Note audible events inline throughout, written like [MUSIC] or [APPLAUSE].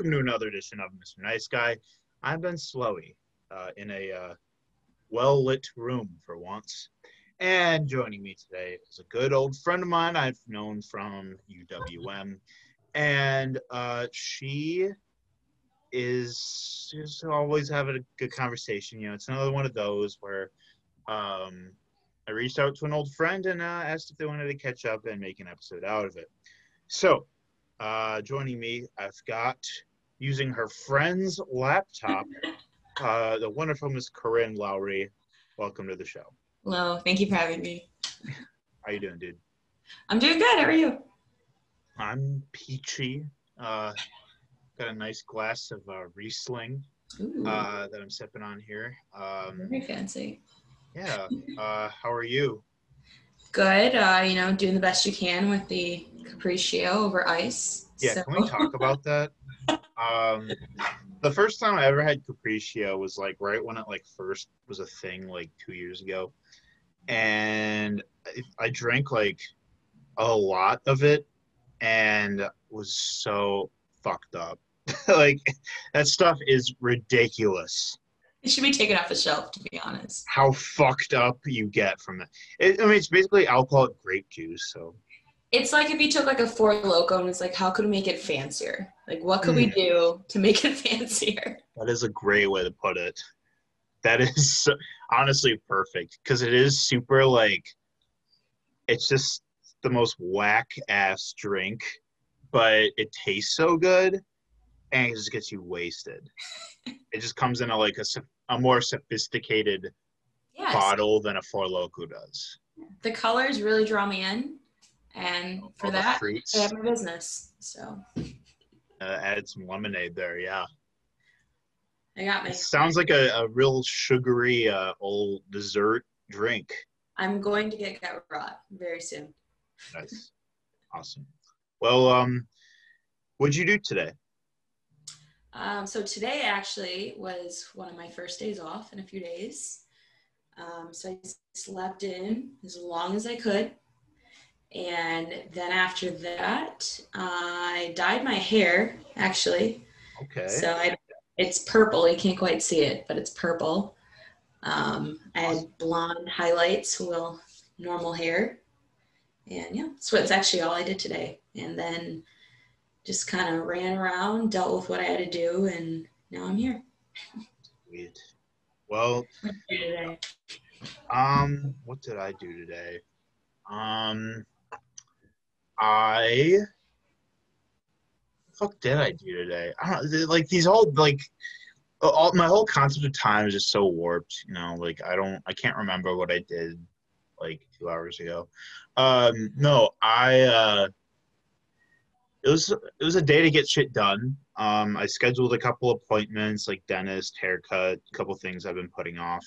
Welcome to another edition of Mr. Nice Guy. I'm Ben Slowy uh, in a uh, well lit room for once. And joining me today is a good old friend of mine I've known from UWM. And uh, she is just always having a good conversation. You know, it's another one of those where um, I reached out to an old friend and uh, asked if they wanted to catch up and make an episode out of it. So, uh, joining me, I've got using her friend's laptop, [LAUGHS] uh, the wonderful Miss Corinne Lowry. Welcome to the show. Hello, thank you for having me. How you doing, dude? I'm doing good. How are you? I'm peachy. Uh, got a nice glass of uh, Riesling uh, that I'm sipping on here. Um, very fancy. yeah. Uh, how are you? Good. Uh, you know, doing the best you can with the Capriccio over ice. Yeah. So- Can we talk about [LAUGHS] that? Um, the first time I ever had Capriccio was like right when it like first was a thing, like two years ago, and I- I drank like a lot of it, and was so fucked up. [LAUGHS] like that stuff is ridiculous. It should be taken off the shelf, to be honest. How fucked up you get from it. it I mean, it's basically alcoholic grape juice. So It's like if you took like a Four Loco and it's like, how could we make it fancier? Like, what could we Mm. do to make it [LAUGHS] fancier? That is a great way to put it. That is honestly perfect because it is super like it's just the most whack ass drink, but it tastes so good and it just gets you wasted. it just comes in a like a, a more sophisticated Yes. bottle than a Four Loco does. The colors really draw me in. And for All that, I have my business. So uh, added some lemonade there. Yeah, I got my. it sounds like a, a real sugary uh, old dessert drink. I'm going to get Get Rot very soon. Nice. awesome. Well, um, what'd you do today? Um, so today actually was one of my first days off in a few days. Um, so I slept in as long as I could. And then after that, I dyed my hair actually. Okay. So I, it's purple. You can't quite see it, but it's purple. Um, I had blonde highlights, well, normal hair. And yeah, so that's actually all I did today. And then just kind of ran around, dealt with what I had to do, and now I'm here. Sweet. Well, Today. um, what did I do today? Um, I. Fuck, did I do today? I don't know, like these all like. All, my whole concept of time is just so warped, you know. Like I don't, I can't remember what I did, like two hours ago. Um, no, I. uh It was it was a day to get shit done. Um, I scheduled a couple appointments, like dentist, haircut, a couple things I've been putting off.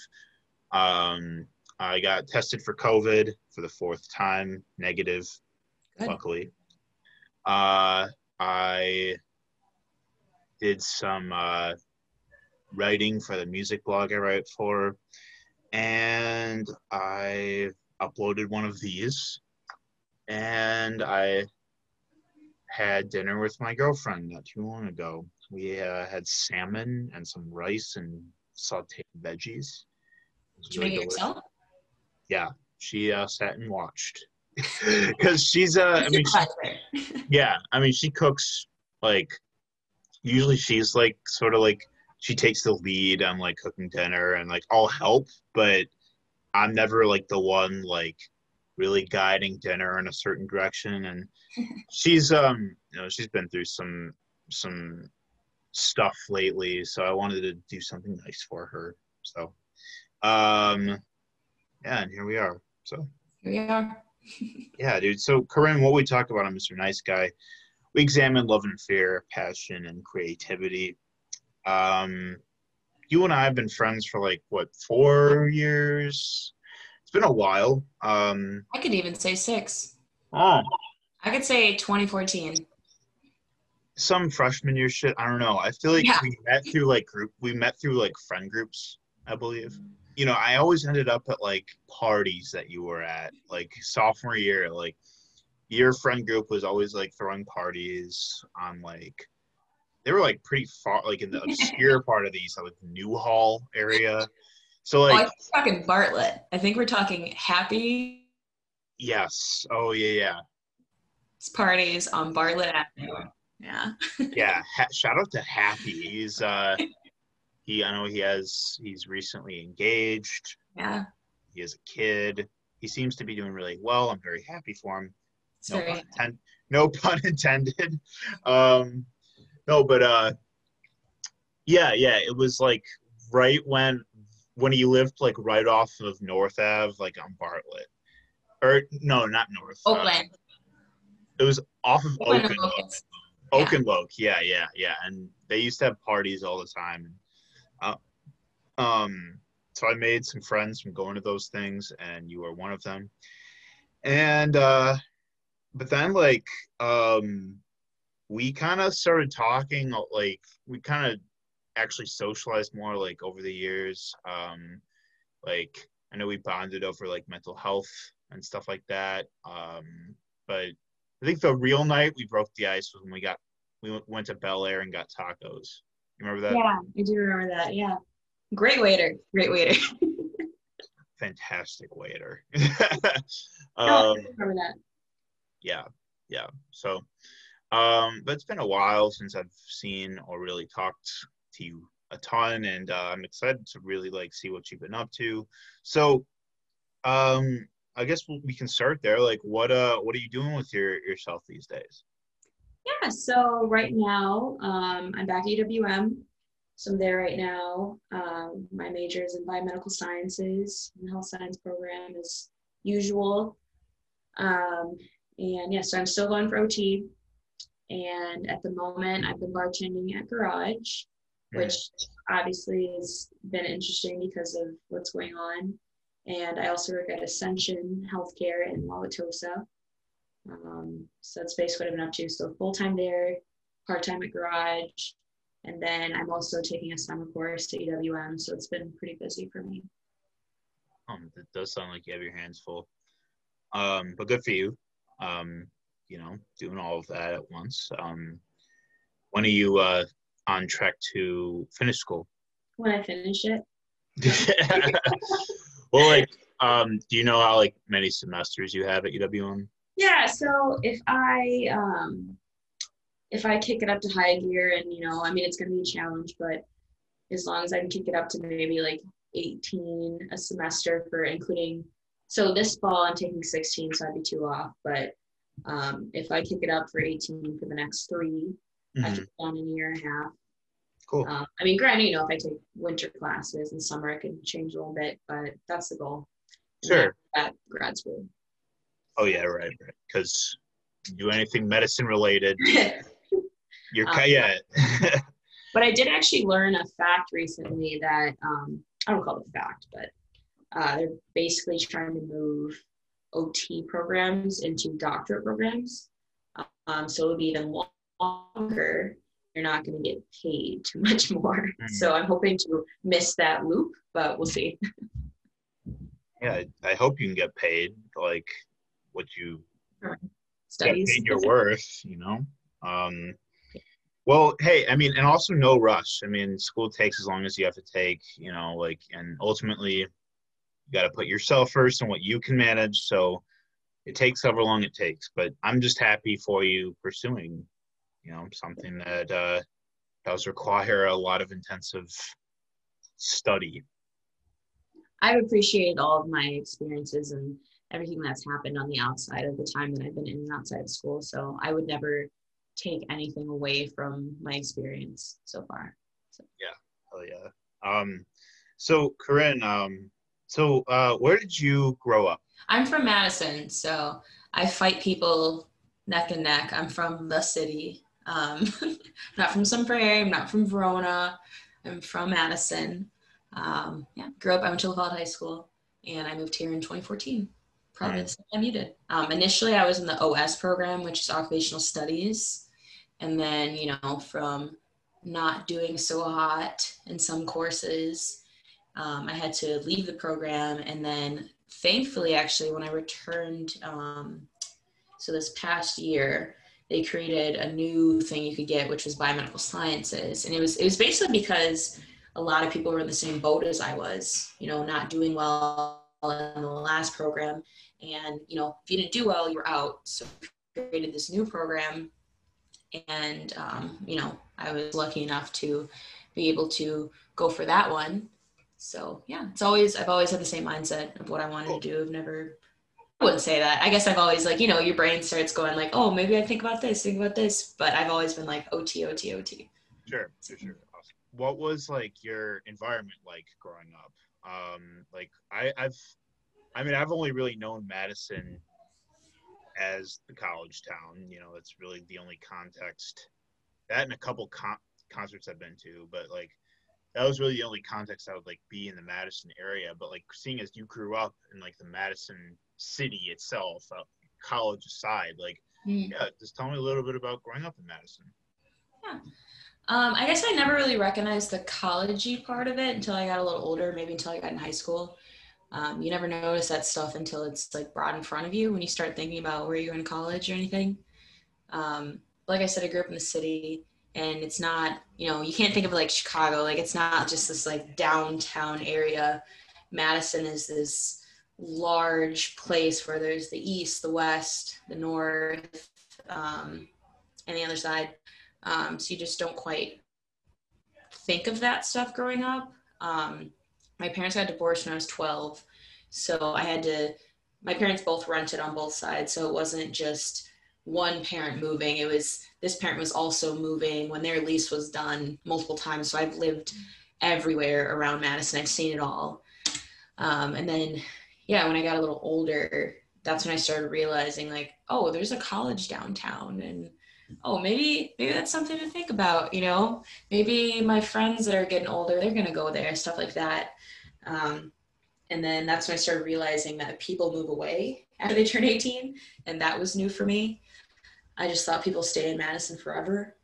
Um, I got tested for COVID for the fourth time, negative, Good. luckily. Uh, I did some uh, writing for the music blog I write for, and I uploaded one of these, and I had dinner with my girlfriend not too long ago. We uh, had salmon and some rice and sauteed veggies. Did you make it yourself? yeah, she uh, sat and watched [LAUGHS] because she's uh, I mean, she, [LAUGHS] yeah, I mean, she cooks like usually she's like sort of like she takes the lead on like cooking dinner and like I'll help, but I'm never like the one like really guiding dinner in a certain direction and she's um you know she's been through some some stuff lately so i wanted to do something nice for her so um yeah and here we are so Here we are. [LAUGHS] yeah, dude. So, Corinne, what we talk about on Mr. Nice Guy, we examine love and fear, passion, and creativity. Um, you and I have been friends for like what four years? It's been a while. Um, I could even say six. oh, I could say 2014. some freshman year shit. I don't know. I feel like Yeah. we met through like group. We met through like friend groups, I believe. You know, I always ended up at like parties that you were at, like sophomore year. Like your friend group was always like throwing parties on like they were like pretty far, like in the [LAUGHS] obscure part of the east, like Newhall area. So oh, like, think talking Bartlett. I think we're talking happy yes, oh yeah, yeah, parties on Bartlett Avenue. Yeah. yeah. [LAUGHS] Ha- shout out to Happy. He's uh, [LAUGHS] he I know he has he's recently engaged. Yeah. He has a kid. He seems to be doing really well. I'm very happy for him. It's no pun, inten- no pun [LAUGHS] intended um no but uh yeah yeah it was like right when when he lived like right off of north ave like on bartlett. Or no not north uh, Oakland. it was off of Oakland oaken and Loke, yeah. Yeah yeah and they used to have parties all the time. Uh, um so i made some friends from going to those things and you were one of them. And uh but then like um we kind of started talking like we kind of actually socialized more like over the years um like i know we bonded over like mental health and stuff like that um but i think the real night we broke the ice was when we got we went- to bel air and got tacos you remember that Yeah, I do remember that. Yeah. Great waiter. Great waiter. [LAUGHS] fantastic waiter [LAUGHS] um remember that. yeah yeah so um but it's been a while since i've seen or really talked to you a ton and uh, i'm excited to really like see what you've been up to so um i guess we can start there like what uh what are you doing with your yourself these days Yeah, so right now, um, I'm back at UWM. So I'm there right now. Um, my major is in biomedical sciences and health science program as usual. Um, and yeah, so I'm still going for OT. And at the moment, I've been bartending at Garage, which obviously has been interesting because of what's going on. And I also work at Ascension Healthcare in Wauwatosa. Um, so that's basically what I've been up to. So full time there, part time at Garage, and then I'm also taking a summer course to UWM. So it's been pretty busy for me. um it does sound like you have your hands full um but good for you um you know doing all of that at once um when are you uh on track to finish school When I finish it, [LAUGHS] well, like, um, do you know how like many semesters you have at UWM? yeah. So if I um, if I kick it up to high gear, and you know, I mean, it's gonna be a challenge, but as long as I can kick it up to maybe like 18 a semester for including. So this fall I'm taking 16, so I'd be two off. But um, if I kick it up for 18 for the next three, I Mhm. should be done in a year and a half. Cool. Uh, I mean, granted, you know, if I take winter classes in summer, I could change a little bit, but that's the goal. Sure. At grad school. Oh yeah, right, right. Because do anything medicine related, [LAUGHS] you're Um, yeah. [LAUGHS] but I did actually learn a fact recently that um, I don't call it a fact, but uh, they're basically trying to move OT programs into doctorate programs. Um, so it'll be even longer. You're not going to get paid too much more. Mhm. So I'm hoping to miss that loop, but we'll see. yeah, I- hope you can get paid like what you get Studies. paid your worth, you know. Um, well, hey, I mean, and also no rush. I mean, school takes as long as you have to take, you know, like, and ultimately, you got to put yourself first and what you can manage. So it takes however long it takes. But I'm just happy for you pursuing, you know, something that uh, does require a lot of intensive study. I've appreciated all of my experiences and everything that's happened on the outside of the time that I've been in and outside of school. So I would never take anything away from my experience so far. Oh yeah. Um, so Corinne, um, so uh, where did you grow up? I'm from Madison, so I fight people neck and neck. I'm from the city. Um, [LAUGHS] not from Sun Prairie. I'm not from Verona. I'm from Madison. Um, yeah, grew up. I went to La Follette High School, and I moved here in 2014. Probably the same time you did. Um, initially, I was in the OS program, which is occupational studies, and then you know from not doing so hot in some courses, um, I had to leave the program, and then thankfully, actually, when I returned, um, so this past year, they created a new thing you could get, which was biomedical sciences. And it was it was basically because a lot of people were in the same boat as I was, you know, not doing well in the last program. And, you know, if you didn't do well, you were out. So created this new program. And, um, you know, I was lucky enough to be able to go for that one. So yeah, it's always, I've always had the same mindset of what I wanted to do. I've never wouldn't say that. I guess I've always like, you know, your brain starts going like, oh, maybe I think about this, think about this. But I've always been like OT, OT, OT. Sure, sure, sure. Awesome. What was like your environment like growing up? Um, like I, I've, I mean, I've only really known Madison as the college town. You know, that's really the only context. That and a couple con- concerts I've been to, but like that was really the only context I would like be in the Madison area. But like seeing as you grew up in like the Madison city itself, uh, college aside. Like, mm. yeah, just tell me a little bit about growing up in Madison. Yeah. Um, I guess I never really recognized the collegey part of it until I got a little older, maybe until I got in high school. Um, you never notice that stuff until it's like brought in front of you when you start thinking about where you're in college or anything. Um, like I said, I grew up in the city and it's not, you know, you can't think of like Chicago. Like it's not just this like downtown area. Madison is this large place where there's the east, the west, the north, um, and the other side. Um, so you just don't quite think of that stuff growing up. Um, my parents got divorced when I was 12. So I had to, my parents both rented on both sides. So it wasn't just one parent moving. It was, this parent was also moving when their lease was done multiple times. So I've lived everywhere around Madison. I've seen it all. Um, and then yeah, when I got a little older, that's when I started realizing like, oh, there's a college downtown and oh, maybe maybe that's something to think about, you know? Maybe my friends that are getting older, they're going to go there, stuff like that. Um, and then that's when I started realizing that people move away after they turn 18, and that was new for me. I just thought people stay in Madison forever.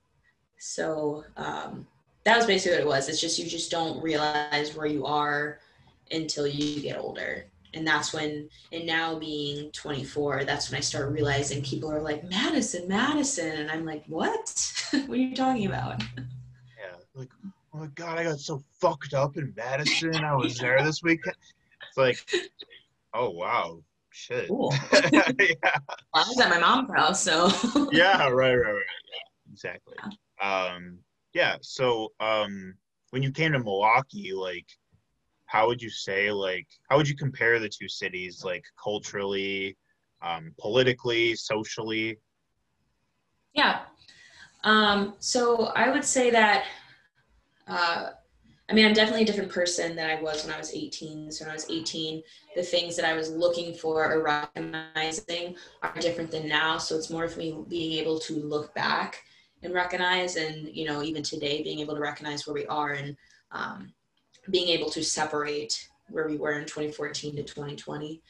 So um, that was basically what it was. It's just you just don't realize where you are until you get older and that's when and now being 24 that's when i start realizing people are like madison madison. And i'm like what? [LAUGHS] What are you talking about? [LAUGHS] Yeah like oh my god i got so fucked up in madison. I was there this weekend [LAUGHS] it's like oh wow shit. Cool. yeah. Well, i was at my mom's house so. Yeah right right right yeah exactly. Yeah. um yeah so um when you came to milwaukee like how would you say like how would you compare the two cities like culturally um, politically socially? Yeah. Um, so i would say that uh, i mean i'm definitely a different person than i was when i was 18 so when i was 18 the things that i was looking for or recognizing are different than now. So it's more of me being able to look back and recognize and you know even today being able to recognize where we are and um, being able to separate where we were in 2014 to 2020.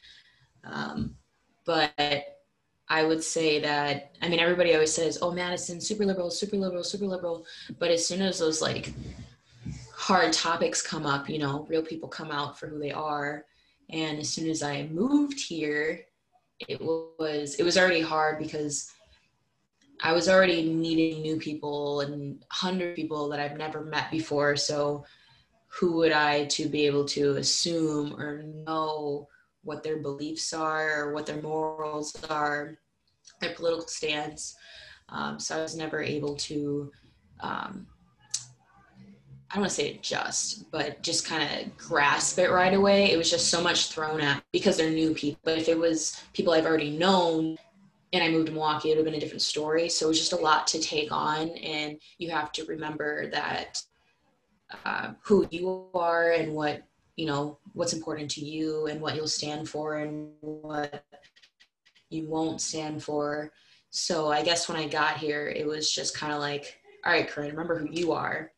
Um, but I would say that, I mean, everybody always says, oh, Madison, super liberal, super liberal, super liberal. But as soon as those like hard topics come up, you know, real people come out for who they are. And as soon as I moved here, it was it was already hard because I was already meeting new people and hundred people that I've never met before. So who would I to be able to assume or know what their beliefs are or what their morals are, their political stance. Um, so I was never able to, um, I don't want to say adjust, but just kind of grasp it right away. It was just so much thrown at because they're new people. But if it was people I've already known and I moved to Milwaukee, it would have been a different story. So it was just a lot to take on. And you have to remember that uh, who you are and what you know what's important to you and what you'll stand for and what you won't stand for. So i guess when i got here it was just kind of like all right corinne remember who you are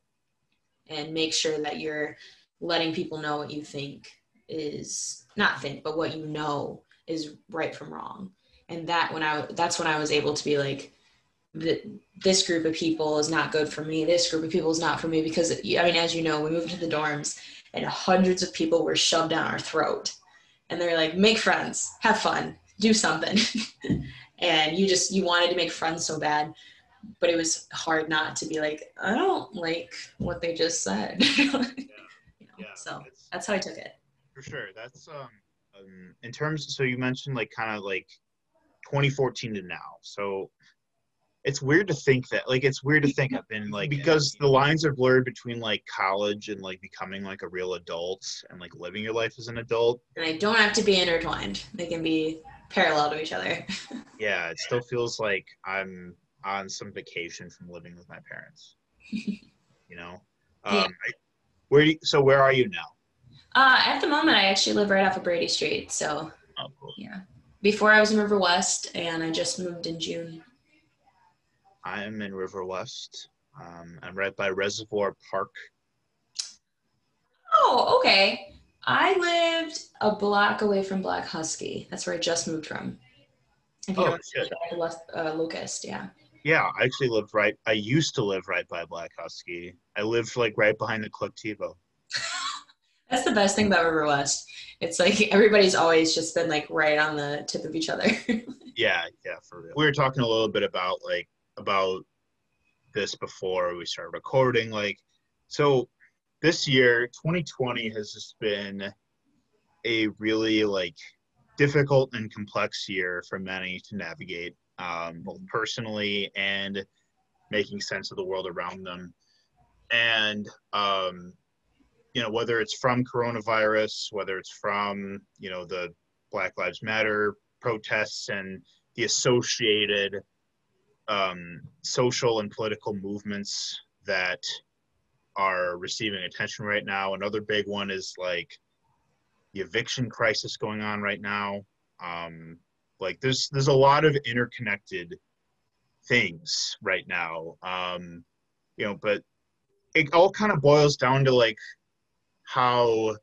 and make sure that you're letting people know what you think is not think but what you know is right from wrong. And that when i that's when i was able to be like this group of people is not good for me. This group of people is not for me because, I mean, as you know, we moved to the dorms and hundreds of people were shoved down our throat. And they're like, make friends, have fun, do something. [LAUGHS] and you just you wanted to make friends so bad but it was hard not to be like i don't like what they just said [LAUGHS] you know? Yeah, so that's how i took it For sure. That's um, um in terms so you mentioned like kind of like 2014 to now. So it's weird to think that like it's weird to think I've been like because the lines are blurred between like college and like becoming like a real adult and like living your life as an adult. and they don't have to be intertwined they can be parallel to each other [LAUGHS] Yeah, it still feels like I'm on some vacation from living with my parents. [LAUGHS] you know? Um Yeah. I, where do you, so where are you now? uh, at the moment i actually live right off of brady street so Oh, cool. yeah before i was in river west and i just moved in june I am in River West. Um, I'm right by Reservoir Park. Oh, okay. I lived a block away from Black Husky. That's where I just moved from. If you Oh, know uh, Locust, yeah. Yeah, I actually lived right. I used to live right by Black Husky. I lived like right behind the Colectivo. [LAUGHS] That's the best thing about River West. It's like everybody's always just been like right on the tip of each other. [LAUGHS] Yeah, yeah, for real. We were talking a little bit about like about this before we started recording. Like, so this year, 2020 has just been a really like difficult and complex year for many to navigate, um, both personally and making sense of the world around them. And um, you know, whether it's from coronavirus, whether it's from you know the Black Lives Matter protests and the associated um, social and political movements that are receiving attention right now. Another big one is like the eviction crisis going on right now. Um, like there's there's a lot of interconnected things right now. Um, you know, but it all kind of boils down to like how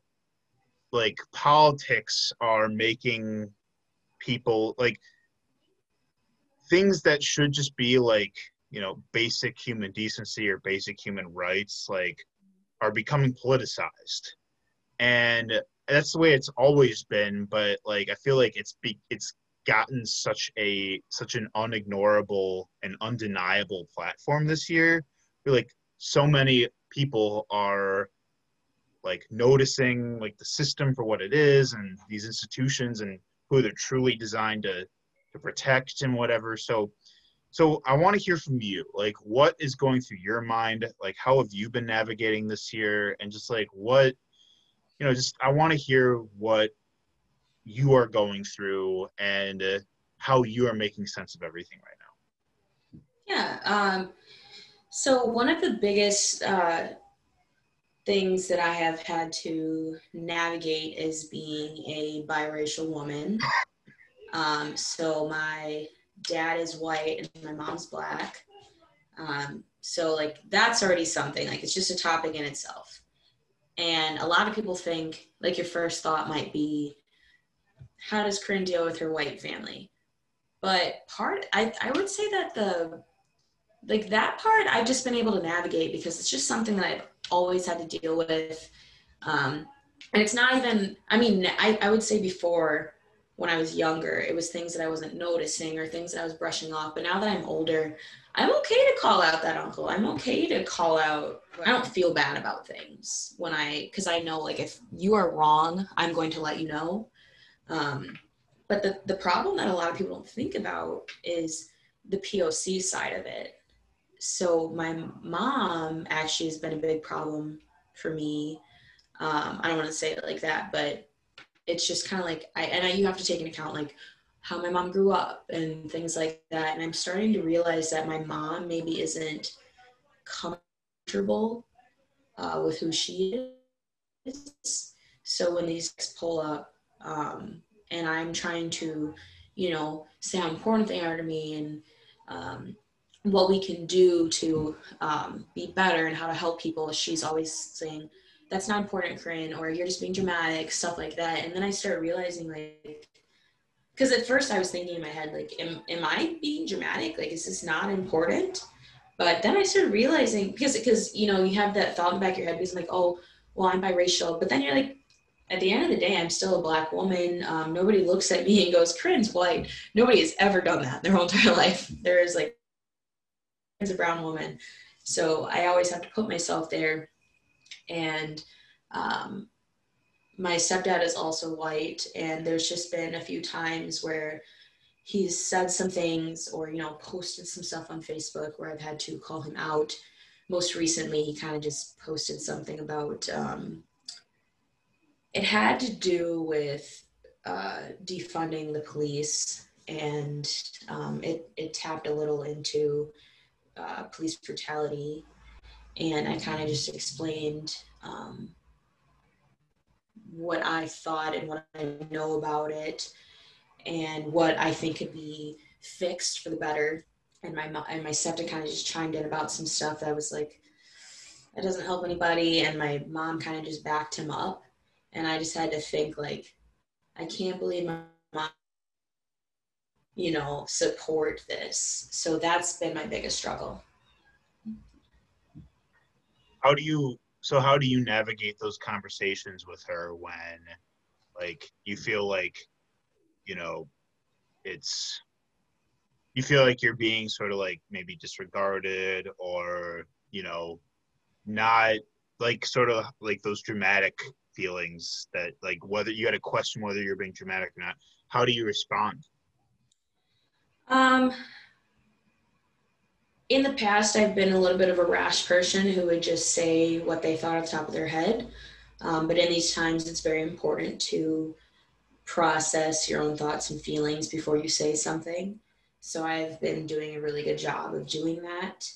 like politics are making people like things that should just be like you know basic human decency or basic human rights like are becoming politicized. And that's the way it's always been but like i feel like it's be it's gotten such a such an unignorable and undeniable platform this year. Like so many people are like noticing like the system for what it is and these institutions and who they're truly designed to to protect and whatever so so i want to hear from you like what is going through your mind like how have you been navigating this year and just like what you know just i want to hear what you are going through and uh, how you are making sense of everything right now Yeah. Um, so one of the biggest uh, things that I have had to navigate is being a biracial woman. Um, so my dad is white and my mom's black. Um, so like that's already something. Like it's just a topic in itself. And a lot of people think like your first thought might be, how does Corinne deal with her white family? But part I, I would say that the like that part I've just been able to navigate because it's just something that I've always had to deal with. Um, and it's not even, I mean, I, I would say before when I was younger, it was things that I wasn't noticing or things that I was brushing off. But now that I'm older, I'm okay to call out that uncle. I'm okay to call out, I don't feel bad about things when I, because I know like if you are wrong, I'm going to let you know. Um, but the, the problem that a lot of people don't think about is the POC side of it so my mom actually has been a big problem for me. Um, I don't want to say it like that, but it's just kind of like I and I, you have to take into account like how my mom grew up and things like that. And I'm starting to realize that my mom maybe isn't comfortable uh, with who she is. So when these pull up, um, and I'm trying to, you know, say how important they are to me and um, what we can do to um, be better and how to help people. She's always saying, that's not important, Corinne, or you're just being dramatic, stuff like that. And then I start realizing, like, because at first I was thinking in my head, like, am, am I being dramatic? Like, is this not important? But then I started realizing, because, because, you know, you have that thought in the back of your head, because, I'm like, oh, well, I'm biracial. But then you're like, at the end of the day, I'm still a black woman. Um, nobody looks at me and goes, Corinne's white. Nobody has ever done that their whole [LAUGHS] entire life. There is like, as a brown woman. So I always have to put myself there. And um, my stepdad is also white. And there's just been a few times where he's said some things or, you know, posted some stuff on Facebook where I've had to call him out. Most recently, he kind of just posted something about, um, it had to do with uh, defunding the police, and um, it it tapped a little into uh, police brutality, and I kind of just explained um, what I thought and what I know about it, and what I think could be fixed for the better. And my and my stepdad kind of just chimed in about some stuff that was like, it doesn't help anybody, and my mom kind of just backed him up and I just had to think like, I can't believe my mom, you know, support this. So that's been my biggest struggle. How do you so how do you navigate those conversations with her when like you feel like you know it's you feel like you're being sort of like maybe disregarded or you know not like sort of like those dramatic feelings that like whether you had a question whether you're being dramatic or not. How do you respond? Um in the past i've been a little bit of a rash person who would just say what they thought off the top of their head. Um, but in these times it's very important to process your own thoughts and feelings before you say something. So i've been doing a really good job of doing that.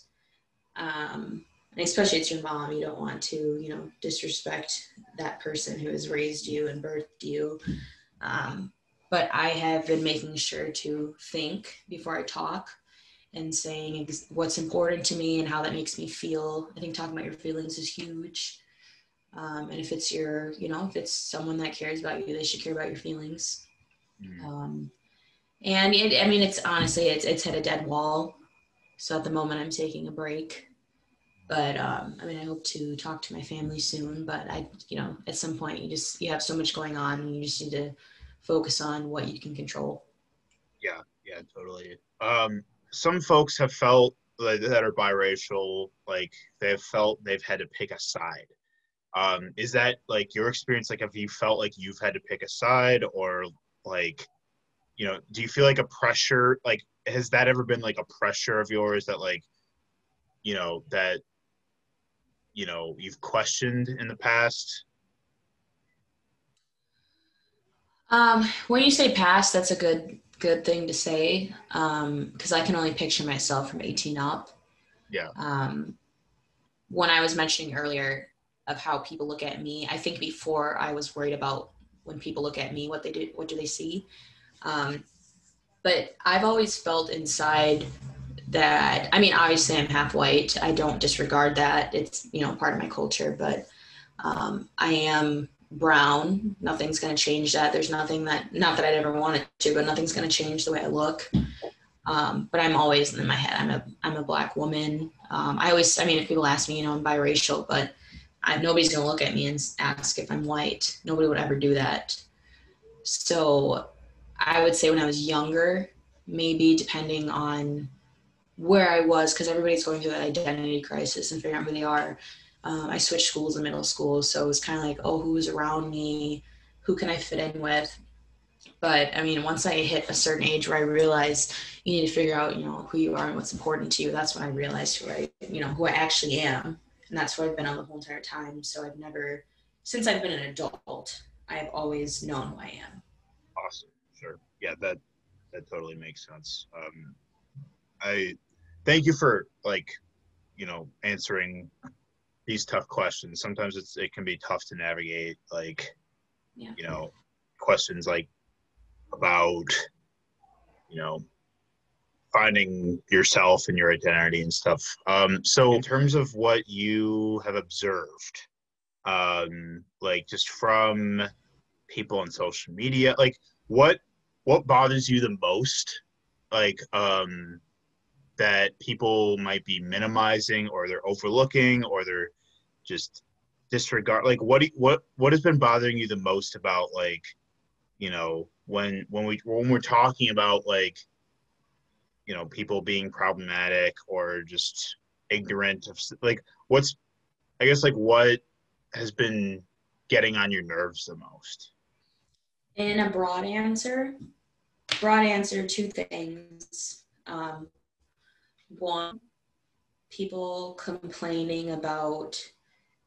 Um, and especially it's your mom. You don't want to you know disrespect that person who has raised you and birthed you. Um, but i have been making sure to think before i talk and saying ex- what's important to me and how that makes me feel i think talking about your feelings is huge um, and if it's your you know if it's someone that cares about you they should care about your feelings mm-hmm. um, and it, i mean it's honestly it's, it's hit a dead wall so at the moment i'm taking a break but um, I mean, I hope to talk to my family soon. But I, you know, at some point, you just you have so much going on, and you just need to focus on what you can control. Yeah, yeah, totally. Um, some folks have felt like, that are biracial, like they've felt they've had to pick a side. Um, is that like your experience? Like, have you felt like you've had to pick a side, or like, you know, do you feel like a pressure? Like, has that ever been like a pressure of yours that like, you know, that you know you've questioned in the past? Um, when you say past, that's a good good thing to say because um, I can only picture myself from 18 up. Yeah. Um, when I was mentioning earlier of how people look at me, I think before I was worried about when people look at me, what they do, what do they see? Um, but I've always felt inside that I mean, obviously I'm half white. I don't disregard that. It's you know part of my culture, but um, I am brown. Nothing's going to change that. There's nothing that not that I'd ever wanted to, but nothing's going to change the way I look. Um, but I'm always in my head. I'm a I'm a black woman. Um, I always I mean, if people ask me, you know, I'm biracial, but I, nobody's going to look at me and ask if I'm white. Nobody would ever do that. So I would say when I was younger, maybe depending on where I was because everybody's going through that identity crisis and figuring out who they are. Um, I switched schools in middle school, so it was kind of like, oh, who's around me? Who can I fit in with? But I mean, once I hit a certain age where I realized you need to figure out, you know, who you are and what's important to you, that's when I realized who I, you know, who I actually am, and that's where I've been on the whole entire time. So I've never, since I've been an adult, I have always known who I am. Awesome, sure, yeah, that that totally makes sense. Um, I thank you for like, you know, answering these tough questions. Sometimes it's it can be tough to navigate like, yeah. you know, questions like about, you know, finding yourself and your identity and stuff. Um, so in terms of what you have observed, um, like just from people on social media, like what what bothers you the most? Like um that people might be minimizing or they're overlooking or they're just disregard like what do what what has been bothering you the most about like you know when when we when we're talking about like you know people being problematic or just ignorant of like what's i guess like what has been getting on your nerves the most In a broad answer, broad answer, two things. Um, one, people complaining about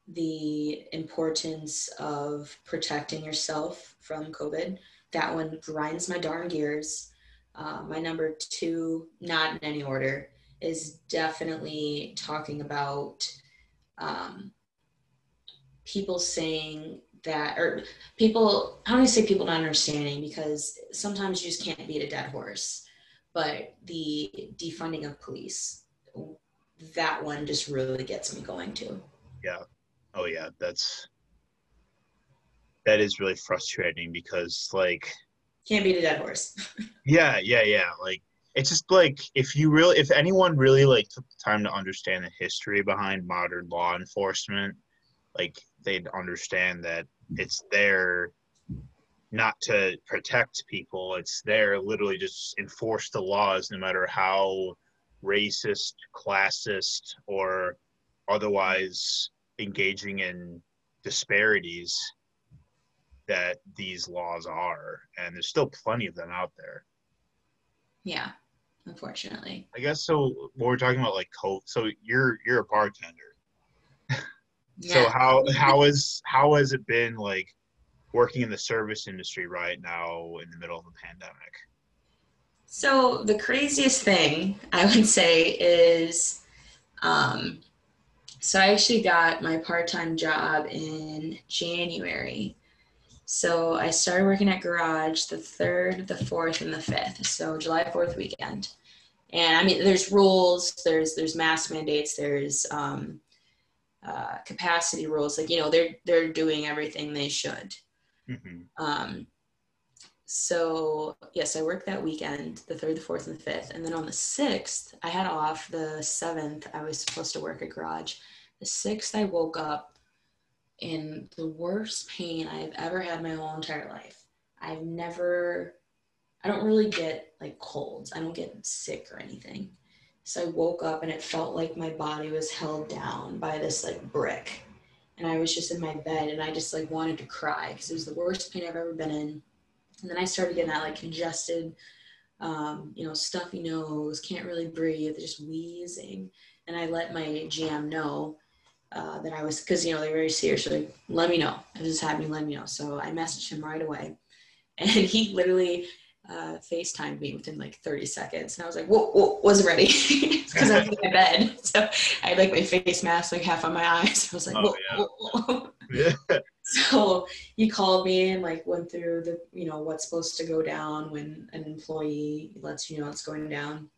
the importance of protecting yourself from COVID. That one grinds my darn gears. Uh, my number two, not in any order, is definitely talking about um, people saying that, or people, how do I say people not understanding? Because sometimes you just can't beat a dead horse. But the defunding of police, that one just really gets me going too. Yeah. Oh yeah that's that is really frustrating because like Can't beat a dead horse. [LAUGHS] Yeah, yeah, yeah. Like it's just like if you really if anyone really like took the time to understand the history behind modern law enforcement, like they'd understand that it's there not to protect people, it's there literally just enforce the laws no matter how racist, classist or otherwise engaging in disparities that these laws are and there's still plenty of them out there yeah, unfortunately. I guess so. When we're talking about like so you're you're a bartender. [LAUGHS] So Yeah. how how is how has it been like working in the service industry right now in the middle of a pandemic? So the craziest thing I would say is, um, so I actually got my part-time job in January. So I started working at Garage the third, the fourth, and the fifth. So July Fourth weekend, and I mean, there's rules, there's there's mask mandates, there's um, uh, capacity rules. Like you know, they're they're doing everything they should. Hmm Um, so yes, I worked that weekend, the third, the fourth, and the fifth, and then on the sixth, I had off. The seventh, I was supposed to work at Garage. The sixth, I woke up in the worst pain I've ever had my whole entire life. I've never, I don't really get like colds. I don't get sick or anything. So I woke up and it felt like my body was held down by this like brick. And I was just in my bed and I just like wanted to cry because it was the worst pain I've ever been in. And then I started getting that like congested, um, you know, stuffy nose, can't really breathe, just wheezing. And I let my GM know uh, that I was, because, you know, they're very serious. Like, let me know if this is happening, let me know. So I messaged him right away. [LAUGHS] And he literally uh, FaceTimed me within like 30 seconds. And I was like, whoa, whoa wasn't ready. [LAUGHS] Because I was in my bed. [LAUGHS] So I had like my face mask like half on my eyes. [LAUGHS] I was like, Oh, yeah. whoa, whoa. Yeah. So he called me and like went through the, you know, what's supposed to go down when an employee lets you know it's going down.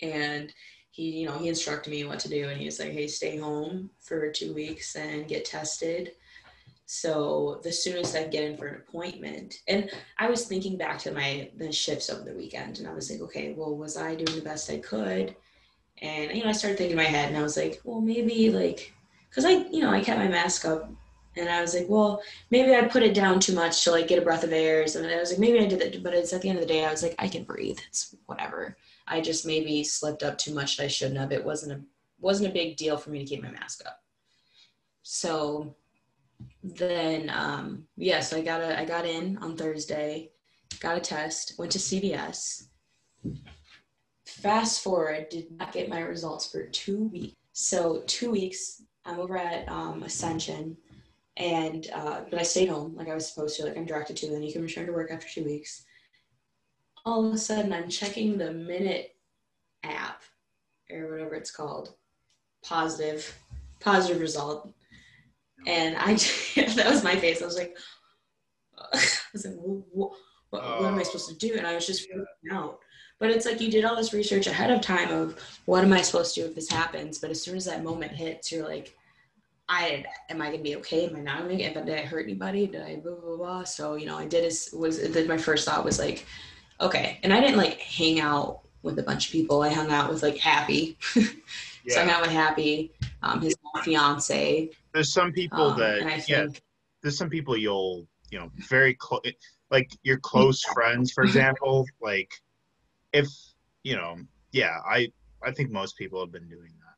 And he, you know, he instructed me what to do and he was like, hey, stay home for two weeks and get tested. So the soonest I get in for an appointment. And I was thinking back to my the shifts over the weekend and I was like, okay, well, was I doing the best I could? And you know, I started thinking in my head and I was like, well, maybe like because I, you know, I kept my mask up and I was like, well, maybe I put it down too much to like get a breath of air. And I was like, maybe I did that, but it's at the end of the day, I was like, I can breathe. It's whatever. I just maybe slipped up too much that I shouldn't have. It wasn't a wasn't a big deal for me to keep my mask up. So then um yes, I got a I got in on Thursday, got a test, went to CVS. Fast forward, did not get my results for two weeks. So two weeks, I'm over at um, Ascension, and uh, but I stayed home like I was supposed to, like I'm directed to. Then you can return to work after two weeks. All of a sudden, I'm checking the Minute app or whatever it's called, positive, positive result, and I [LAUGHS] that was my face. I was like, I was like, what, what, what am I supposed to do? And I was just freaking out. But it's like you did all this research ahead of time of what am I supposed to do if this happens? But as soon as that moment hits, you're like, I am I gonna be okay? Am I not gonna get? Did I hurt anybody? Did I blah blah blah? So you know, I did is was my first thought was like, okay. And I didn't like hang out with a bunch of people. I hung out with like Happy, [LAUGHS] So I Yeah. out with Happy, um, his fiance. There's some people Um, that yeah. think There's some people you'll you know very close like your close friends, for example. Like if you know, yeah, I I think most people have been doing that.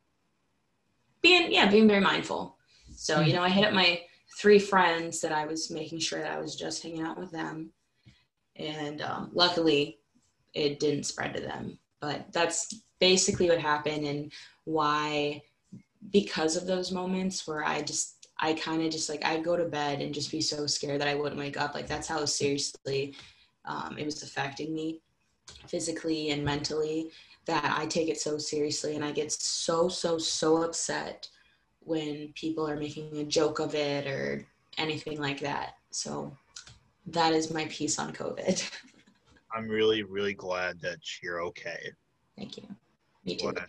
being yeah being very mindful so you know i hit up my three friends that i was making sure that i was just hanging out with them and um, luckily it didn't spread to them but that's basically what happened and why because of those moments where i just i kind of just like i'd go to bed and just be so scared that i wouldn't wake up like that's how seriously um, it was affecting me physically and mentally that I take it so seriously and I get so, so, so upset when people are making a joke of it or anything like that. So that is my piece on COVID. [LAUGHS] I'm really really glad that you're okay. Thank you. Me too. Glad-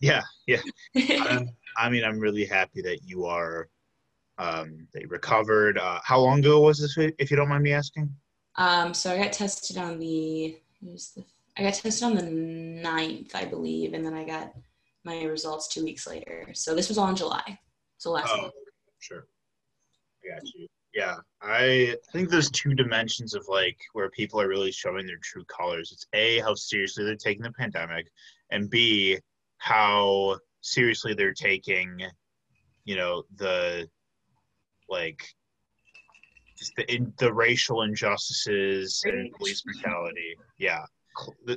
Yeah, yeah. [LAUGHS] I'm, I mean, I'm really happy that you are um, that you recovered. Uh, how long ago was this, if you don't mind me asking? um, so I got tested on the, the, I got tested on the 9th, I believe, and then I got my results two weeks later. So this was all in July. So last Oh, month. sure. I got you. Yeah, I think there's two dimensions of like where people are really showing their true colors. It's a how seriously they're taking the pandemic, and b how seriously they're taking, you know, the like just the in, the racial injustices and police brutality. Yeah,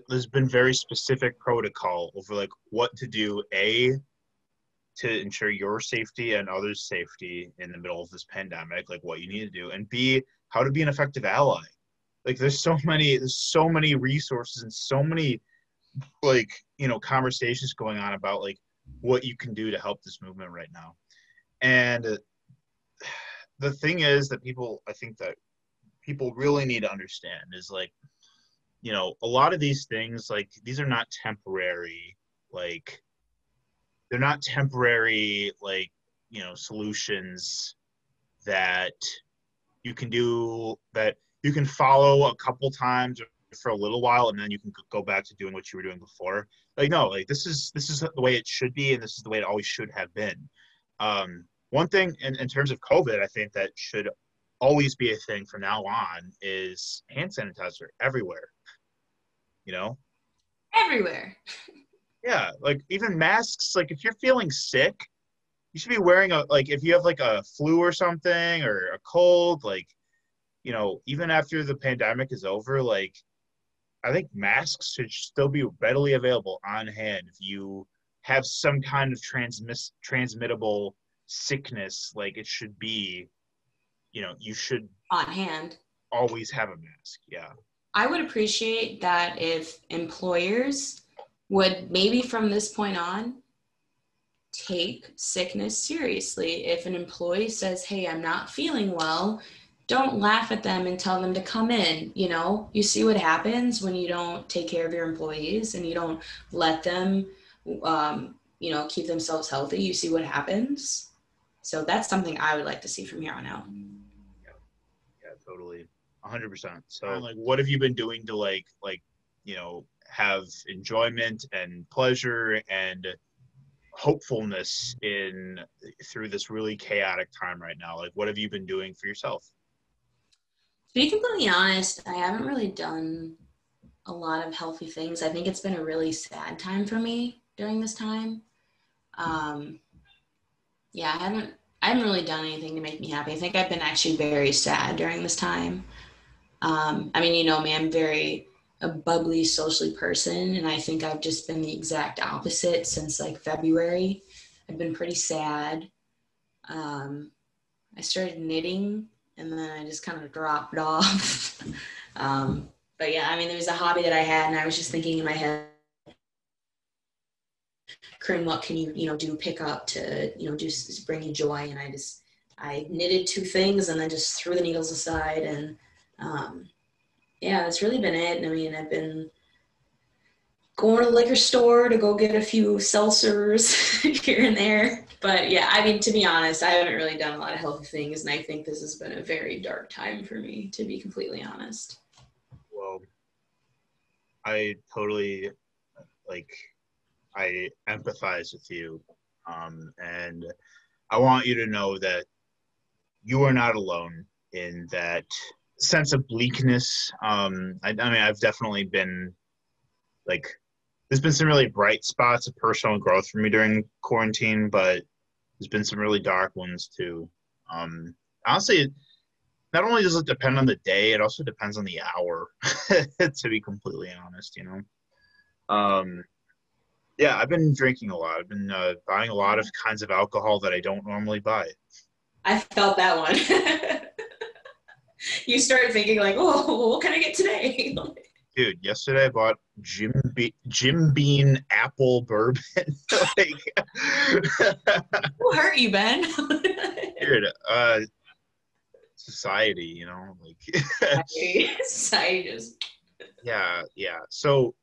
there's been very specific protocol over like what to do. A to ensure your safety and others' safety in the middle of this pandemic, like what you need to do, and B, how to be an effective ally. Like there's so many, there's so many resources and so many like, you know, conversations going on about like what you can do to help this movement right now. And uh, the thing is that people I think that people really need to understand is like, you know, a lot of these things, like these are not temporary, like they're not temporary like you know solutions that you can do that you can follow a couple times for a little while and then you can go back to doing what you were doing before like no like this is this is the way it should be and this is the way it always should have been um one thing in, in terms of covid i think that should always be a thing from now on is hand sanitizer everywhere you know Everywhere. [LAUGHS] yeah, like even masks. Like if you're feeling sick, you should be wearing a like if you have like a flu or something or a cold. Like, you know, even after the pandemic is over, like I think masks should still be readily available on hand if you have some kind of transmiss transmittable sickness. Like it should be, you know, you should On hand. always have a mask. Yeah. I would appreciate that if employers would maybe from this point on take sickness seriously. If an employee says, Hey, I'm not feeling well, don't laugh at them and tell them to come in. You know, you see what happens when you don't take care of your employees and you don't let them, um, you know, keep themselves healthy. You see what happens. So that's something I would like to see from here on out. Yeah, yeah totally. Hundred percent. So like what have you been doing to like like, you know, have enjoyment and pleasure and hopefulness in through this really chaotic time right now? Like what have you been doing for yourself? Be completely honest, I haven't really done a lot of healthy things. I think it's been a really sad time for me during this time. Um, yeah, I haven't I haven't really done anything to make me happy. I think I've been actually very sad during this time. Um, I mean, you know me, I'm very a bubbly, socially person, and I think I've just been the exact opposite since like February. I've been pretty sad. Um, I started knitting and then I just kind of dropped [LAUGHS] off. um, but yeah, I mean, there was a hobby that I had, and I was just thinking in my head, Corinne, what can you, you know, do pick up to, you know, do bring you joy? And I just, I knitted two things and then just threw the needles aside, and um, yeah, that's really been it. And I mean, I've been going to the liquor store to go get a few seltzers [LAUGHS] here and there. But yeah, I mean, to be honest, I haven't really done a lot of healthy things, and I think this has been a very dark time for me, to be completely honest. Well, I totally like I empathize with you, um, and I want you to know that you are not alone in that sense of bleakness. Um, I, I mean, I've definitely been like, there's been some really bright spots of personal growth for me during quarantine, but there's been some really dark ones too. Um, honestly, not only does it depend on the day, it also depends on the hour. [LAUGHS] to be completely honest, you know. Um, yeah, I've been drinking a lot. I've been uh, buying a lot of kinds of alcohol that I don't normally buy. I felt that one. [LAUGHS] you start thinking like, oh, what can I get today? [LAUGHS] Dude, yesterday I bought Jim Be- Jim Beam apple bourbon. [LAUGHS] like, [LAUGHS] Who hurt you, Ben? [LAUGHS] dude, uh, society, you know, like society just. yeah, yeah. So,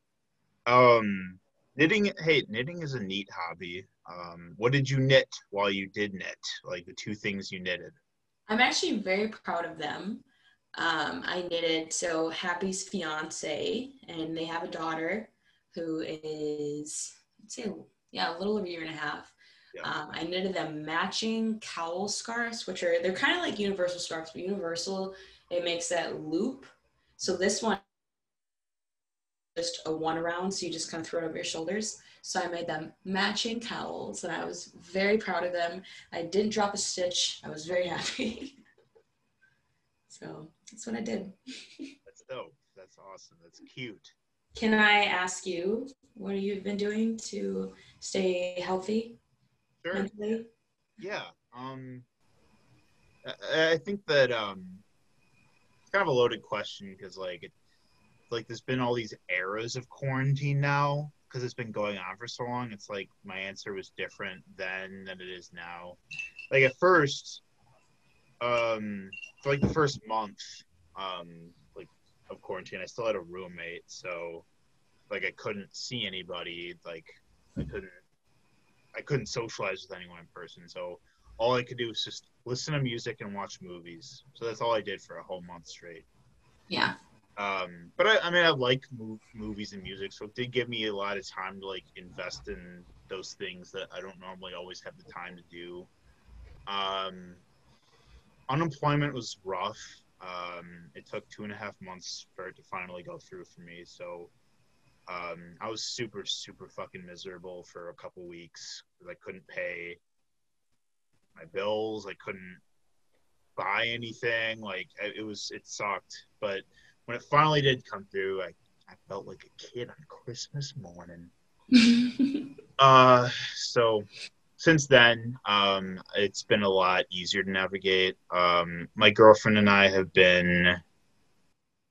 um, knitting. Hey, knitting is a neat hobby. Um, what did you knit while you did knit? Like the two things you knitted. I'm actually very proud of them. Um, I knitted so Happy's fiance, and they have a daughter who is, let's say, yeah, a little over a year and a half. Yeah. Um, I knitted them matching cowl scarves, which are they're kind of like universal scarves, but universal it makes that loop. So this one just a one around, so you just kind of throw it over your shoulders. So I made them matching cowls, and I was very proud of them. I didn't drop a stitch. I was very [LAUGHS] happy. So that's what I did. That's dope. That's awesome. That's cute. Can I ask you what you've been doing to stay healthy Sure. mentally? Yeah. Um, I, I think that um, it's kind of a loaded question because like it, like there's been all these eras of quarantine now because it's been going on for so long. It's like my answer was different then than it is now. Like at first, um, for like the first month, um, like of quarantine, I still had a roommate, so like I couldn't see anybody. Like I couldn't I couldn't socialize with anyone in person. So all I could do was just listen to music and watch movies. So that's all I did for a whole month straight. Yeah. Um, but I, I mean, I like mov- movies and music, so it did give me a lot of time to like invest in those things that I don't normally always have the time to do. Um, unemployment was rough. Um, it took two and a half months for it to finally go through for me. So um, I was super, super fucking miserable for a couple weeks because I couldn't pay my bills. I couldn't buy anything. Like it was, it sucked. But when it finally did come through, I, I felt like a kid on Christmas morning. [LAUGHS] Uh, so since then, um, it's been a lot easier to navigate. Um, my girlfriend and I have been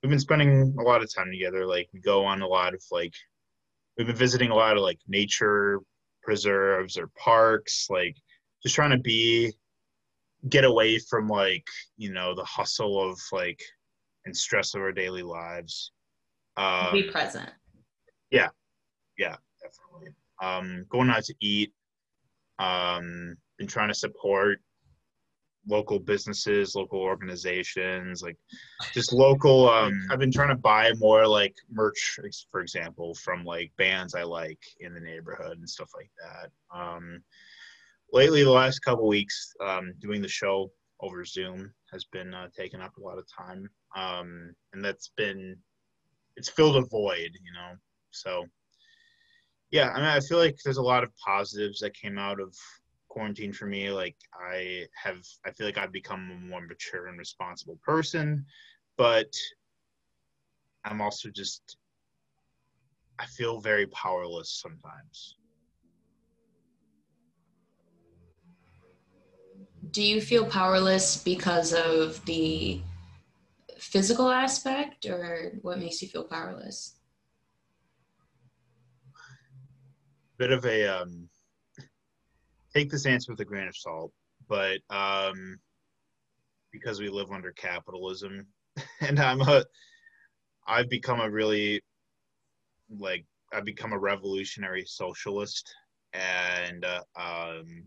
we've been spending a lot of time together. Like we go on a lot of like we've been visiting a lot of like nature preserves or parks, like just trying to be get away from like you know the hustle of like and stress of our daily lives. Um, Be present. Yeah, yeah, definitely. Um, going out to eat. Um, been trying to support local businesses, local organizations, like just local. Um, I've been trying to buy more like merch, for example, from like bands I like in the neighborhood and stuff like that. Um, lately, the last couple weeks, um, doing the show over Zoom has been uh, taking up a lot of time, um, and that's been it's filled a void, you know. So yeah, I mean, I feel like there's a lot of positives that came out of quarantine for me. Like, I have, I feel like I've become a more mature and responsible person, but I'm also just, I feel very powerless sometimes. Do you feel powerless because of the physical aspect, or what makes you feel powerless? Bit of a, um, take this answer with a grain of salt, but um, because we live under capitalism, [LAUGHS] and I'm a, I've become a really, like, I've become a revolutionary socialist, and uh, um,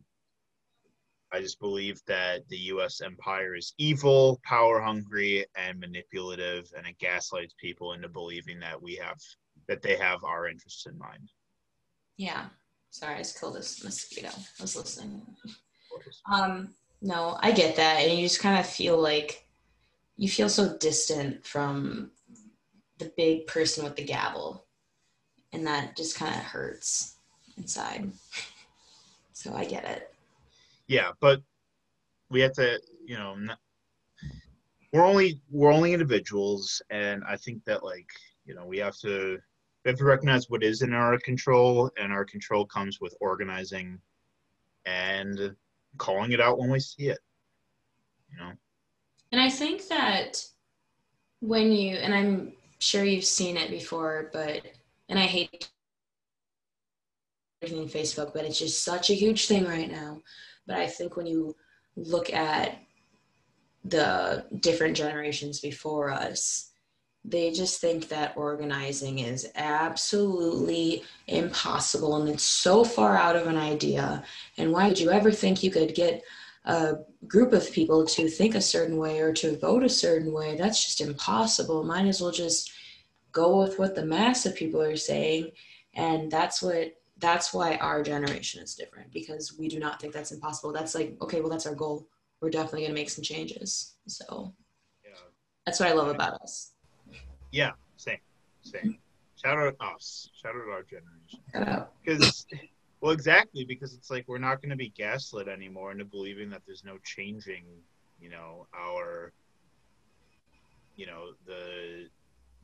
I just believe that the U.S. empire is evil, power hungry, and manipulative, and it gaslights people into believing that we have that they have our interests in mind. Yeah. Sorry, I just killed this mosquito. I was listening. Um, no, I get that, and you just kind of feel like you feel so distant from the big person with the gavel, and that just kind of hurts inside. So I get it. Yeah, but we have to, you know, not, we're only we're only individuals, and I think that like you know we have to we have to recognize what is in our control, and our control comes with organizing and calling it out when we see it. You know. And I think that when you and I'm sure you've seen it before, but and I hate everything Facebook, but it's just such a huge thing right now. But I think when you look at the different generations before us, they just think that organizing is absolutely impossible and it's so far out of an idea. And why would you ever think you could get a group of people to think a certain way or to vote a certain way? That's just impossible. Might as well just go with what the mass of people are saying. And that's what that's why our generation is different because we do not think that's impossible. That's like, okay, well, that's our goal. We're definitely going to make some changes. So yeah. that's what I love about us. Yeah, same, same. Shout out us. Shout out our generation. Because, well, exactly because it's like we're not going to be gaslit anymore into believing that there's no changing, you know, our, you know, the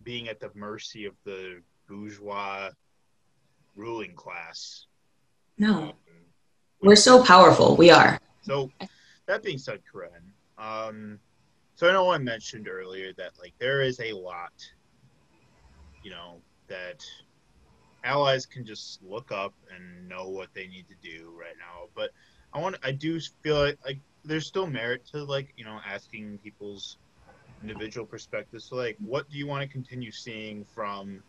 being at the mercy of the bourgeois ruling class. No. Um, we're so powerful. We are. So, that being said, Corinne, um, so I know I mentioned earlier that like there is a lot, you know, that allies can just look up and know what they need to do right now. But I want, I do feel like, like there's still merit to like you know asking people's individual perspectives. So like, what do you want to continue seeing from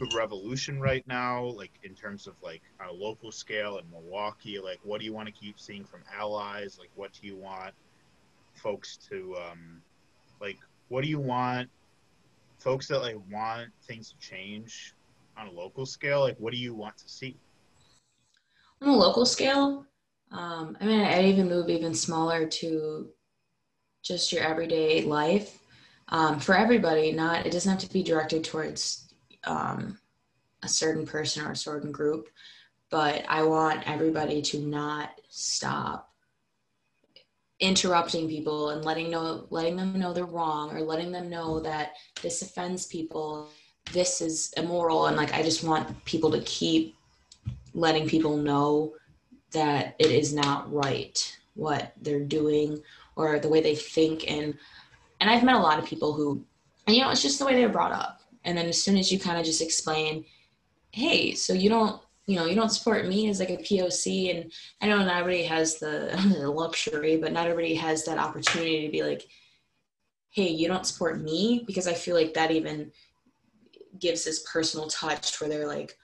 the revolution right now, like in terms of like a local scale in Milwaukee? Like, what do you want to keep seeing from allies? Like, what do you want folks to um, like? What do you want folks that like want things to change on a local scale? Like, what do you want to see? On a local scale, um, I mean, I even move even smaller to just your everyday life um, for everybody. Not it doesn't have to be directed towards um, a certain person or a certain group, but I want everybody to not stop interrupting people and letting know letting them know they're wrong or letting them know that this offends people this is immoral. And like i just want people to keep letting people know that it is not right what they're doing or the way they think. And and i've met a lot of people who and you know it's just the way they're brought up. And then as soon as you kind of just explain hey so you don't you know you don't support me as like a poc and i know not everybody has the, the [LAUGHS] luxury but not everybody has that opportunity to be like hey you don't support me? Because i feel like that even gives this personal touch where they're like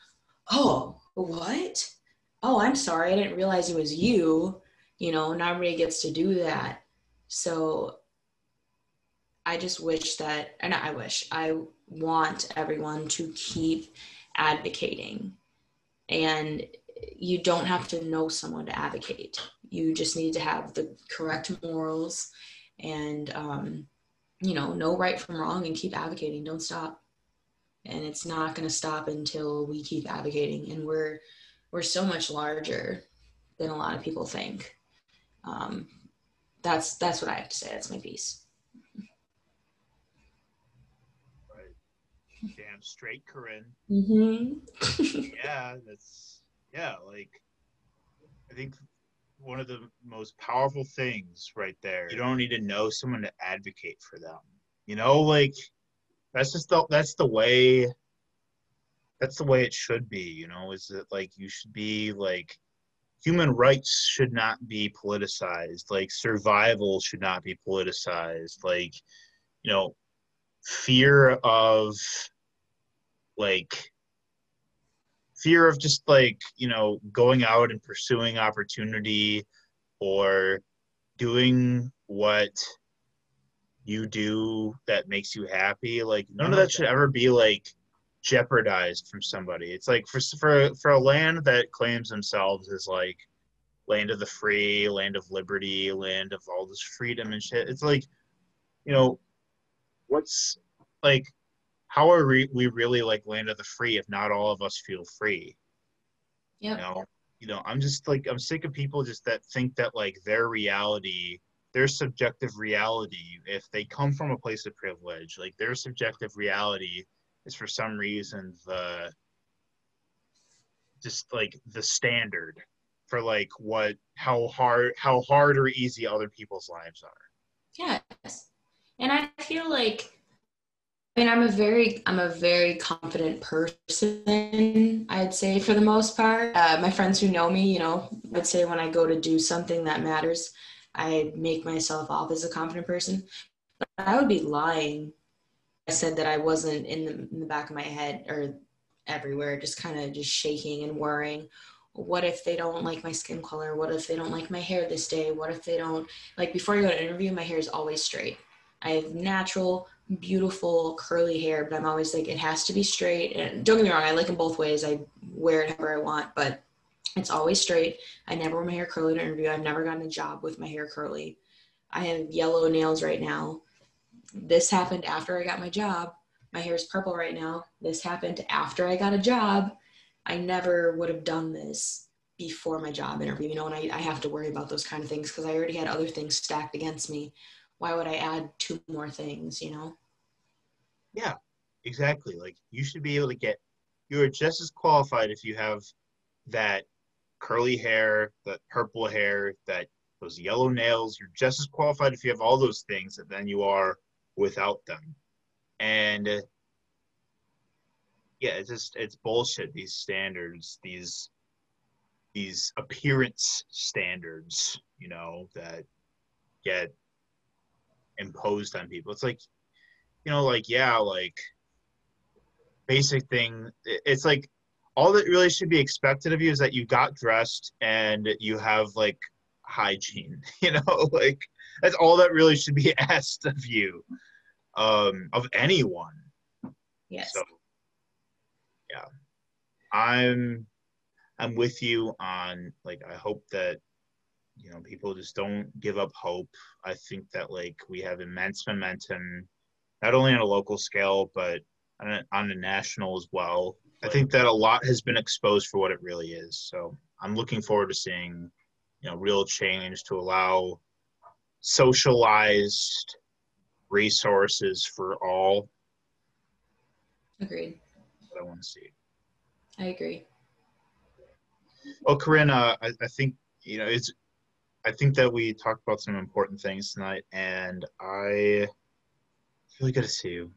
oh what? Oh i'm sorry i didn't realize it was you. You know not everybody gets to do that. So i just wish that and i wish i want everyone to keep advocating. And you don't have to know someone to advocate. You just need to have the correct morals and, um, you know, know right from wrong and keep advocating. Don't stop. And it's not going to stop until we keep advocating. And we're, we're so much larger than a lot of people think. Um, that's, that's what I have to say. That's my piece. Damn straight, Corinne. Mm-hmm. [LAUGHS] yeah, that's yeah. Like, I think one of the most powerful things right there. You don't need to know someone to advocate for them. You know, like that's just the that's the way. That's the way it should be. You know, is that like you should be like human rights should not be politicized like survival should not be politicized like you know fear of like fear of just like you know going out and pursuing opportunity or doing what you do that makes you happy like none of that mm-hmm. should ever be like jeopardized from somebody. It's like for for for a land that claims themselves as like land of the free, land of liberty, land of all this freedom and shit. It's like, you know, what's like how are we, we really like land of the free if not all of us feel free? Yep. You know, you know, I'm just like I'm sick of people just that think that like their reality, their subjective reality, if they come from a place of privilege, like their subjective reality is for some reason the just like the standard for like what how hard how hard or easy other people's lives are. Yes. And I feel like I mean I'm a very I'm a very confident person, I'd say for the most part. Uh, my friends who know me, you know, I'd say when I go to do something that matters, I make myself off as a confident person. But I would be lying I said that I wasn't in the, in the back of my head or everywhere, just kind of just shaking and worrying. What if they don't like my skin color? What if they don't like my hair this day? What if they don't like before I go to interview, my hair is always straight. I have natural, beautiful curly hair, but I'm always like it has to be straight. And don't get me wrong, I like them both ways. I wear it however I want, but it's always straight. I never wear my hair curly to interview. I've never gotten a job with my hair curly. I have yellow nails right now this happened after I got my job. My hair is purple right now. This happened after I got a job. I never would have done this before my job interview, you know, and I, I have to worry about those kind of things because I already had other things stacked against me. Why would I add two more things, you know? Yeah, exactly. Like you should be able to get, you're just as qualified if you have that curly hair, that purple hair, that those yellow nails. You're just as qualified if you have all those things than you are without them. And uh, yeah, it's just it's bullshit. These standards, these these appearance standards, you know, that get imposed on people. It's like, you know, like yeah, like basic thing. It's like all that really should be expected of you is that you got dressed and you have like hygiene. [LAUGHS] You know, [LAUGHS] like that's all that really should be [LAUGHS] asked of you um, of anyone. Yes. So, yeah, I'm I'm with you on like I hope that you know people just don't give up hope. I think that like we have immense momentum, not only on a local scale but on a, on a national as well. I think that a lot has been exposed for what it really is. So I'm looking forward to seeing you know real change to allow socialized resources for all. Agreed. What I want to see. I agree. Well, Corinne, uh, I, I think you know it's. I think that we talked about some important things tonight, and I really good to see you.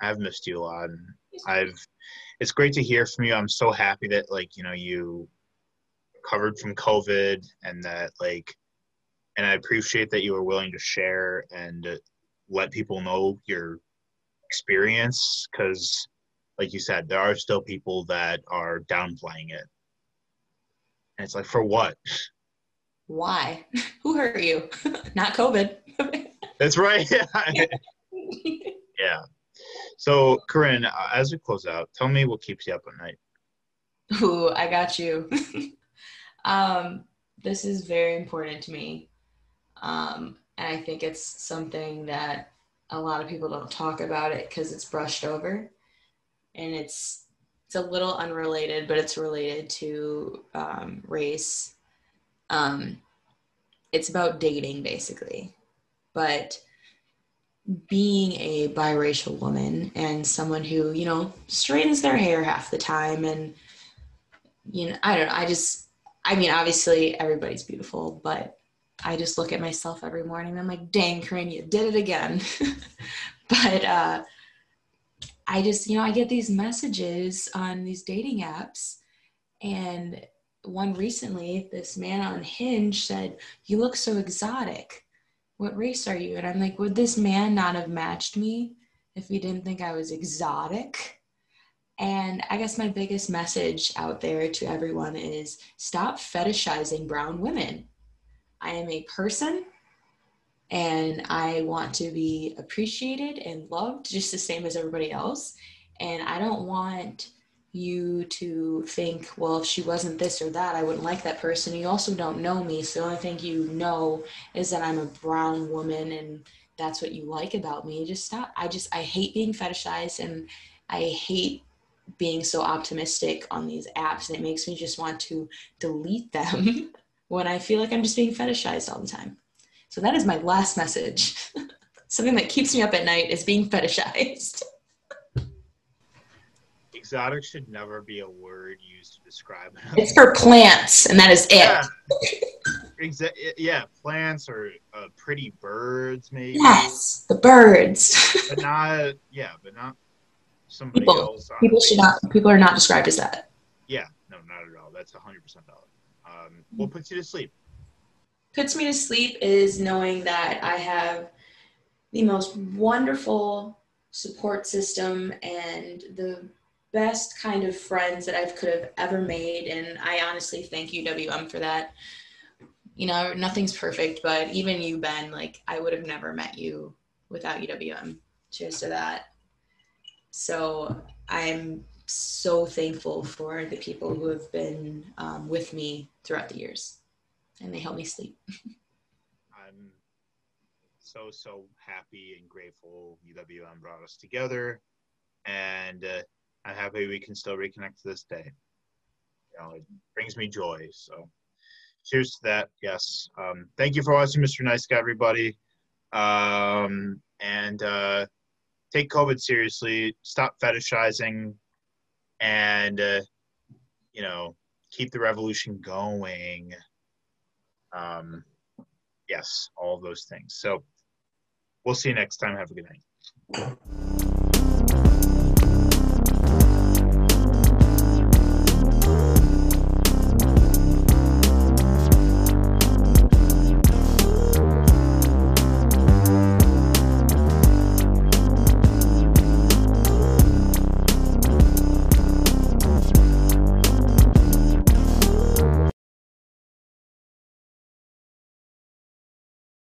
I've missed you a lot. And I've. It's great to hear from you. I'm so happy that like you know you recovered from COVID and that like, and I appreciate that you were willing to share and let people know your experience because like you said there are still people that are downplaying it and it's like for what why? [LAUGHS] Who hurt you? [LAUGHS] Not covid. [LAUGHS] That's right. Yeah. So corinne uh, as we close out tell me what keeps you up at night. Ooh, i got you. Um this is very important to me. Um and I think it's something that a lot of people don't talk about it because it's brushed over. And it's it's a little unrelated, but it's related to um, race. Um, it's about dating basically, but being a biracial woman and someone who you know straightens their hair half the time and you know i don't know i just i mean obviously everybody's beautiful but I just look at myself every morning and I'm like, dang, Corinne, you did it again. [LAUGHS] but uh, I just, you know, I get these messages on these dating apps. And one recently, this man on Hinge said, You look so exotic. What race are you? And I'm like, Would this man not have matched me if he didn't think I was exotic? And I guess my biggest message out there to everyone is stop fetishizing brown women I am a person and I want to be appreciated and loved just the same as everybody else. And I don't want you to think, well, if she wasn't this or that, I wouldn't like that person. You also don't know me. So the only thing you know is that I'm a brown woman and that's what you like about me. Just stop. I just, I hate being fetishized and I hate being so optimistic on these apps. And it makes me just want to delete them [LAUGHS] when I feel like I'm just being fetishized all the time. So that is my last message. [LAUGHS] Something that keeps me up at night is being fetishized. [LAUGHS] exotic should never be a word used to describe it. It's for plants, and that is it. Yeah, Exa- yeah plants or uh, pretty birds, maybe. Yes, the birds. But [LAUGHS] not, yeah, but not somebody People. else. on people should not. People are not described as that. Yeah, no, not at all. That's 100% valid. Um, what puts you to sleep? puts me to sleep is knowing that I have the most wonderful support system and the best kind of friends that I could have ever made. And I honestly thank UWM for that. You know, nothing's perfect, but even you, Ben, like I would have never met you without UWM. Cheers to that. So I'm so thankful for the people who have been um, with me throughout the years and they help me sleep. [LAUGHS] I'm so so happy and grateful UWM brought us together, and uh, I'm happy we can still reconnect to this day. You know, it brings me joy. So, cheers to that. Yes. Um, thank you for watching, Mr. Nice Guy, everybody. Um, and uh, take COVID seriously. Stop fetishizing, and uh, you know, keep the revolution going um, yes, all those things. So we'll see you next time. Have a good night.